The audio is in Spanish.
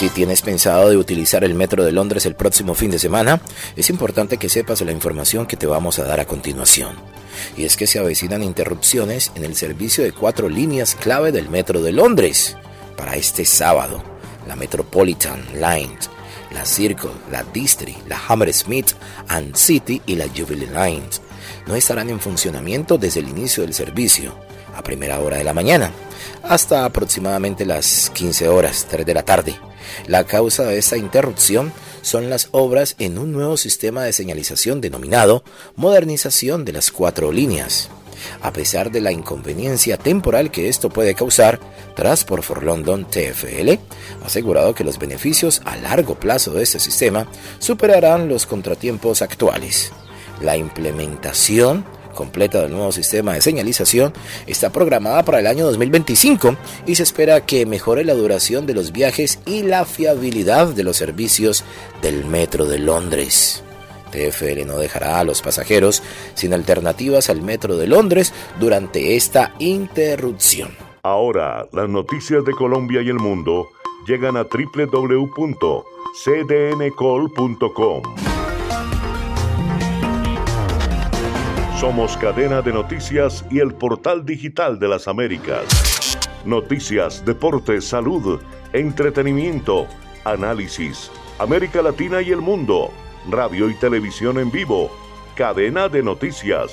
Si tienes pensado de utilizar el metro de Londres el próximo fin de semana, es importante que sepas la información que te vamos a dar a continuación. Y es que se avecinan interrupciones en el servicio de cuatro líneas clave del metro de Londres para este sábado. La Metropolitan Line, la Circle, la District, la Hammersmith and City y la Jubilee Line no estarán en funcionamiento desde el inicio del servicio, a primera hora de la mañana, hasta aproximadamente las 15 horas, 3 de la tarde. La causa de esta interrupción son las obras en un nuevo sistema de señalización denominado modernización de las cuatro líneas. A pesar de la inconveniencia temporal que esto puede causar, Transport for London TFL ha asegurado que los beneficios a largo plazo de este sistema superarán los contratiempos actuales. La implementación completa del nuevo sistema de señalización está programada para el año 2025 y se espera que mejore la duración de los viajes y la fiabilidad de los servicios del Metro de Londres. TFL no dejará a los pasajeros sin alternativas al Metro de Londres durante esta interrupción. Ahora, las noticias de Colombia y el mundo llegan a www.cdncol.com. Somos cadena de noticias y el portal digital de las Américas. Noticias, deportes, salud, entretenimiento, análisis, América Latina y el mundo, radio y televisión en vivo, cadena de noticias.